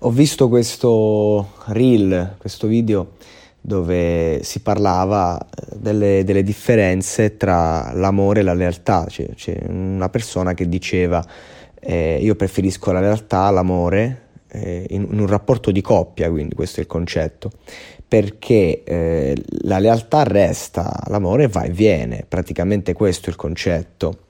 Ho visto questo reel, questo video dove si parlava eh, delle, delle differenze tra l'amore e la lealtà. C'è, c'è una persona che diceva eh, io preferisco la lealtà all'amore eh, in, in, un rapporto di coppia, quindi questo è il concetto, perché eh, la lealtà resta, l'amore va e viene, praticamente questo è il concetto.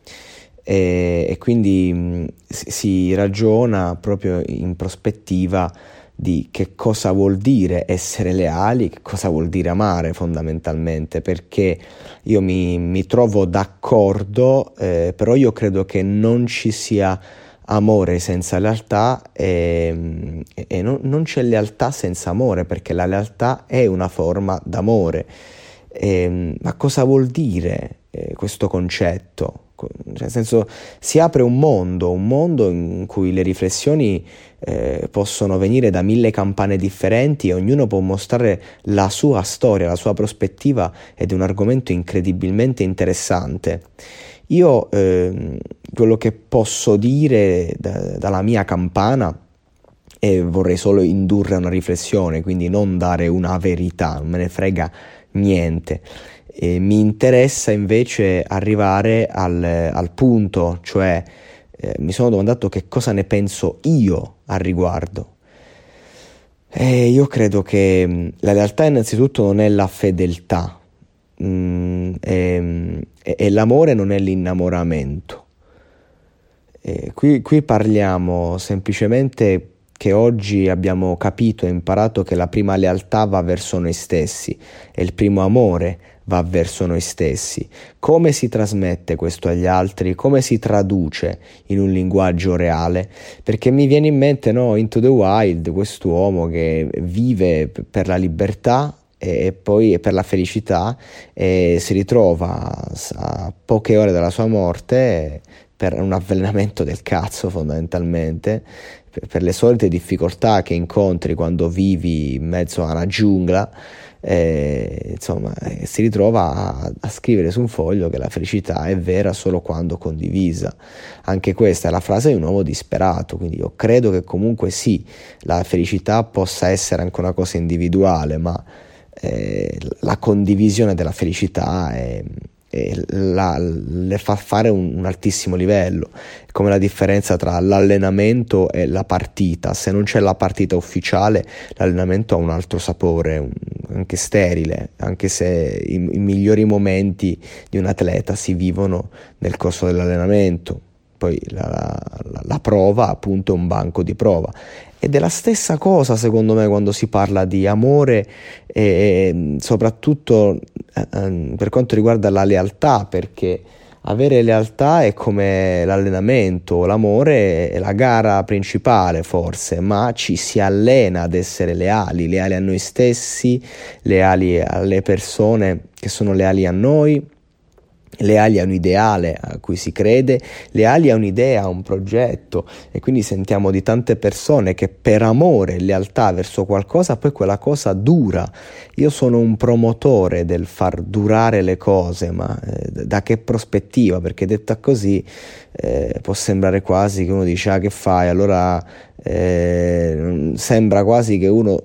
E, e quindi mh, si, ragiona proprio in prospettiva di che cosa vuol dire essere leali, che cosa vuol dire amare fondamentalmente, perché io mi, mi trovo d'accordo, eh, però io credo che non ci sia amore senza lealtà e, e non, non, c'è lealtà senza amore perché la lealtà è una forma d'amore. E, ma cosa vuol dire eh, questo concetto? Cioè, nel senso, si apre un mondo, un mondo in cui le riflessioni eh, possono venire da mille campane differenti e ognuno può mostrare la sua storia, la sua prospettiva ed è un argomento incredibilmente interessante. Io eh, quello che posso dire da, dalla mia campana e vorrei solo indurre a una riflessione, quindi non dare una verità, non me ne frega niente. E mi interessa invece arrivare al, al punto, cioè eh, mi sono domandato che cosa ne penso io al riguardo. E io credo che la lealtà innanzitutto non è la fedeltà, mm, e, e, l'amore non è l'innamoramento. Qui, qui parliamo semplicemente che oggi abbiamo capito e imparato che la prima lealtà va verso noi stessi e il primo amore va verso noi stessi. Come si trasmette questo agli altri? Come si traduce in un linguaggio reale? Perché mi viene in mente no, Into the Wild, quest'uomo che vive per la libertà e poi per la felicità e si ritrova a poche ore dalla sua morte per un avvelenamento del cazzo fondamentalmente per le solite difficoltà che incontri quando vivi in mezzo a una giungla eh, insomma eh, si ritrova a, a, scrivere su un foglio che la felicità è vera solo quando condivisa. Anche questa è la frase di un uomo disperato quindi io credo che comunque sì la felicità possa essere anche una cosa individuale ma eh, la condivisione della felicità è, la, le fa fare un, un, altissimo livello, come la differenza tra l'allenamento e la partita. Se non c'è la partita ufficiale, l'allenamento ha un altro sapore, un, anche sterile, anche se i, i migliori momenti di un atleta si vivono nel corso dell'allenamento poi la, la, la, prova appunto è un banco di prova ed è la stessa cosa secondo me quando si parla di amore e soprattutto eh, ehm, per quanto riguarda la lealtà perché avere lealtà è come l'allenamento, l'amore è la gara principale forse, ma ci si allena ad essere leali, leali a noi stessi, leali alle persone che sono leali a noi Leali a un ideale a cui si crede, leali a un'idea, a un progetto e quindi sentiamo di tante persone che per amore e lealtà verso qualcosa poi quella cosa dura. Io sono un promotore del far durare le cose, ma eh, da che prospettiva? Perché detta così eh, può sembrare quasi che uno dice ah che fai, allora eh, sembra quasi che uno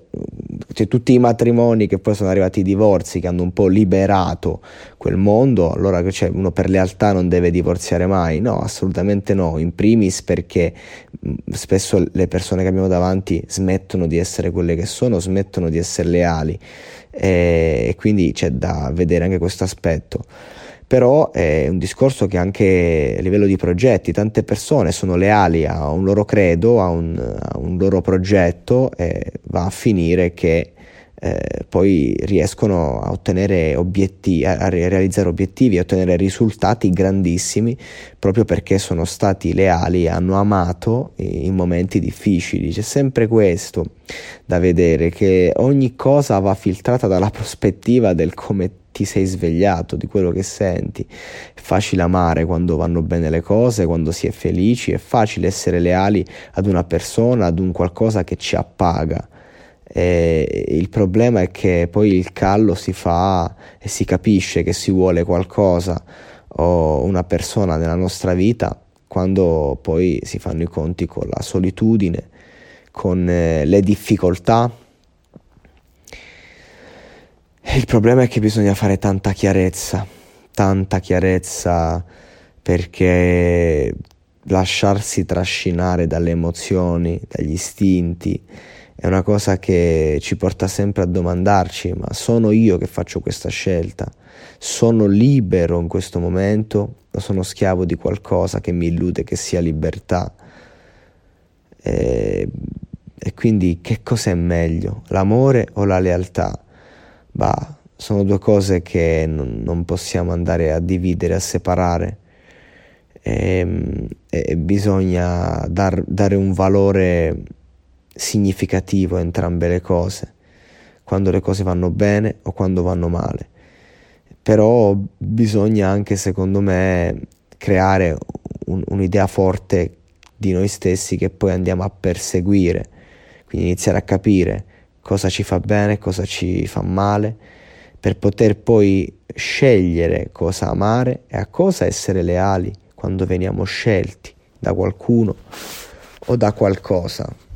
cioè, tutti i matrimoni che poi sono arrivati i divorzi che hanno un po' liberato quel mondo, allora cioè, uno per lealtà non deve divorziare mai, no, assolutamente no, in primis perché mh, spesso le persone che abbiamo davanti smettono di essere quelle che sono, smettono di essere leali. E, e quindi c'è da vedere anche questo aspetto però è un discorso che anche a livello di progetti tante persone sono leali a un loro credo, a un, a un loro progetto e va a finire che eh, poi riescono a obiettivi, a, realizzare obiettivi, a ottenere risultati grandissimi proprio perché sono stati leali, hanno amato in momenti difficili. C'è sempre questo da vedere, che ogni cosa va filtrata dalla prospettiva del come ti sei svegliato, di quello che senti. È facile amare quando vanno bene le cose, quando si è felici, è facile essere leali ad una persona, ad un qualcosa che ci appaga. E il problema è che poi il callo si fa e si capisce che si vuole qualcosa o una persona nella nostra vita quando poi si fanno i conti con la solitudine, con eh, le difficoltà. il problema è che bisogna fare tanta chiarezza, tanta chiarezza perché lasciarsi trascinare dalle emozioni, dagli istinti, è una cosa che ci porta sempre a domandarci, ma sono io che faccio questa scelta? Sono libero in questo momento o sono schiavo di qualcosa che mi illude che sia libertà? E, e quindi che cosa è meglio, l'amore o la lealtà? Bah, sono due cose che non, non possiamo andare a dividere, a separare. E, e bisogna dar, dare un valore significativo entrambe le cose, quando le cose vanno bene o quando vanno male. Però bisogna anche, secondo me, creare un, un'idea forte di noi stessi che poi andiamo a perseguire, quindi iniziare a capire cosa ci fa bene, cosa ci fa male, per poter poi scegliere cosa amare e a cosa essere leali quando veniamo scelti da qualcuno o da qualcosa.